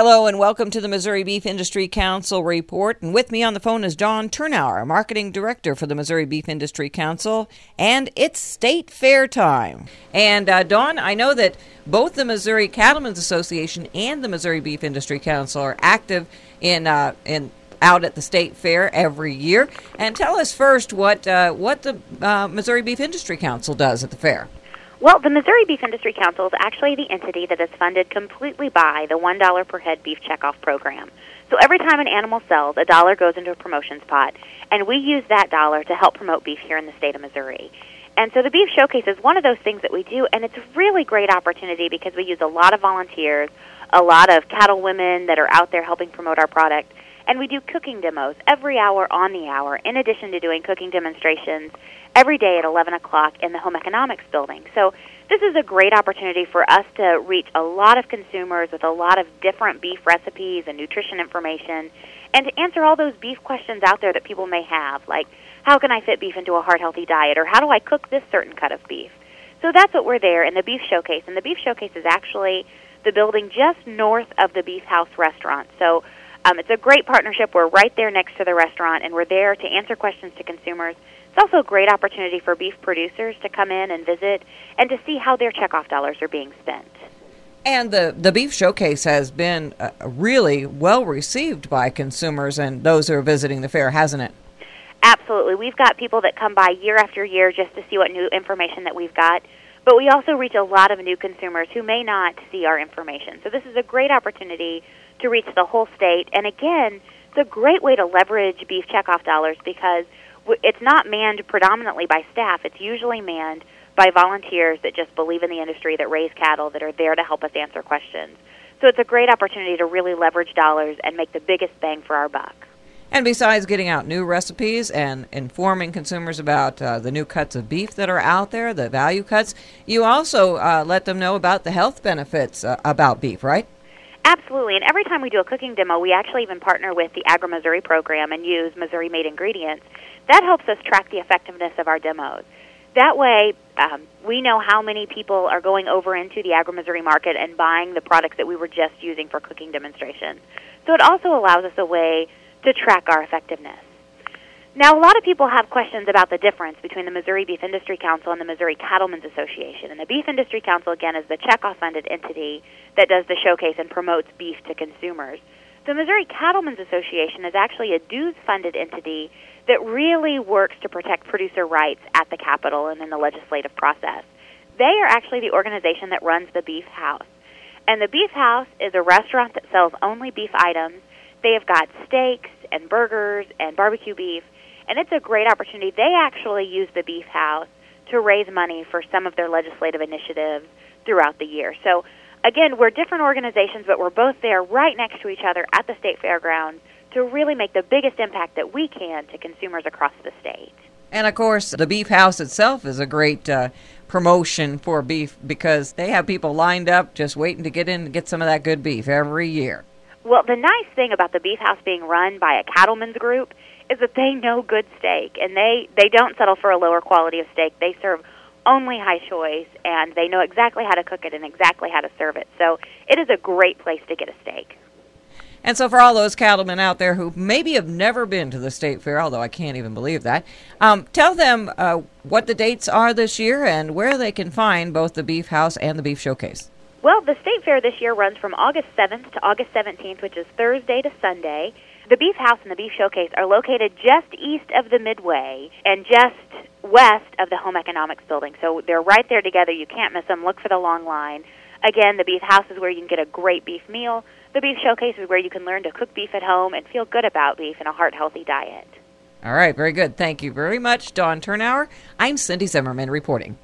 Hello and welcome to the Missouri Beef Industry Council report. And with me on the phone is Dawn Thurnau, marketing director for the Missouri Beef Industry Council. And it's state fair time. And uh, Dawn, I know that both the Missouri Cattlemen's Association and the Missouri Beef Industry Council are active in uh, in out at the state fair every year. And tell us first what uh, what the uh, Missouri Beef Industry Council does at the fair. Well, the Missouri Beef Industry Council is actually the entity that is funded completely by the $1 per head beef checkoff program. So every time an animal sells, a dollar goes into a promotions pot, and we use that dollar to help promote beef here in the state of Missouri. And so the Beef Showcase is one of those things that we do, and it's a really great opportunity because we use a lot of volunteers, a lot of cattle women that are out there helping promote our product, and we do cooking demos every hour on the hour, in addition to doing cooking demonstrations every day at 11 o'clock in the Home Economics Building. So this is a great opportunity for us to reach a lot of consumers with a lot of different beef recipes and nutrition information, and to answer all those beef questions out there that people may have, like how can I fit beef into a heart healthy diet, or how do I cook this certain cut of beef. So that's what we're there in the Beef Showcase, and the Beef Showcase is actually the building just north of the Beef House restaurant. So um, it's a great partnership. We're right there next to the restaurant, and we're there to answer questions to consumers it's also a great opportunity for beef producers to come in and visit and to see how their checkoff dollars are being spent. And the, the beef showcase has been uh, really well received by consumers and those who are visiting the fair, hasn't it? Absolutely. We've got people that come by year after year just to see what new information that we've got. But we also reach a lot of new consumers who may not see our information. So this is a great opportunity to reach the whole state. And again, it's a great way to leverage beef checkoff dollars because it's not manned predominantly by staff. It's usually manned by volunteers that just believe in the industry, that raise cattle, that are there to help us answer questions. So it's a great opportunity to really leverage dollars and make the biggest bang for our buck. And besides getting out new recipes and informing consumers about uh, the new cuts of beef that are out there, the value cuts, you also uh, let them know about the health benefits uh, about beef, right? Absolutely. And every time we do a cooking demo, we actually even partner with the Agri Missouri program and use Missouri made ingredients that helps us track the effectiveness of our demos. That way, um, we know how many people are going over into the Agri Missouri market and buying the products that we were just using for cooking demonstrations. So it also allows us a way to track our effectiveness. Now, a lot of people have questions about the difference between the Missouri Beef Industry Council and the Missouri Cattlemen's Association. And the Beef Industry Council, again, is the checkoff funded entity that does the showcase and promotes beef to consumers. The Missouri Cattlemen's Association is actually a dues funded entity that really works to protect producer rights at the Capitol and in the legislative process. They are actually the organization that runs the Beef House. And the Beef House is a restaurant that sells only beef items. They have got steaks and burgers and barbecue beef, and it's a great opportunity. They actually use the Beef House to raise money for some of their legislative initiatives throughout the year. So, again, we're different organizations, but we're both there right next to each other at the state fairgrounds to really make the biggest impact that we can to consumers across the state. And of course, the Beef House itself is a great uh, promotion for beef because they have people lined up just waiting to get in and get some of that good beef every year. Well, the nice thing about the Beef House being run by a cattlemen's group is that they know good steak and they they don't settle for a lower quality of steak. They serve only high choice and they know exactly how to cook it and exactly how to serve it. So, it is a great place to get a steak. And so, for all those cattlemen out there who maybe have never been to the state fair, although I can't even believe that, um, tell them uh, what the dates are this year and where they can find both the Beef House and the Beef Showcase. Well, the state fair this year runs from August 7th to August 17th, which is Thursday to Sunday. The Beef House and the Beef Showcase are located just east of the Midway and just west of the Home Economics Building. So they're right there together. You can't miss them. Look for the long line. Again, the Beef House is where you can get a great beef meal. The Beef Showcase is where you can learn to cook beef at home and feel good about beef in a heart healthy diet. All right, very good. Thank you very much, Dawn Thurnau. I'm Cindy Zimmerman reporting.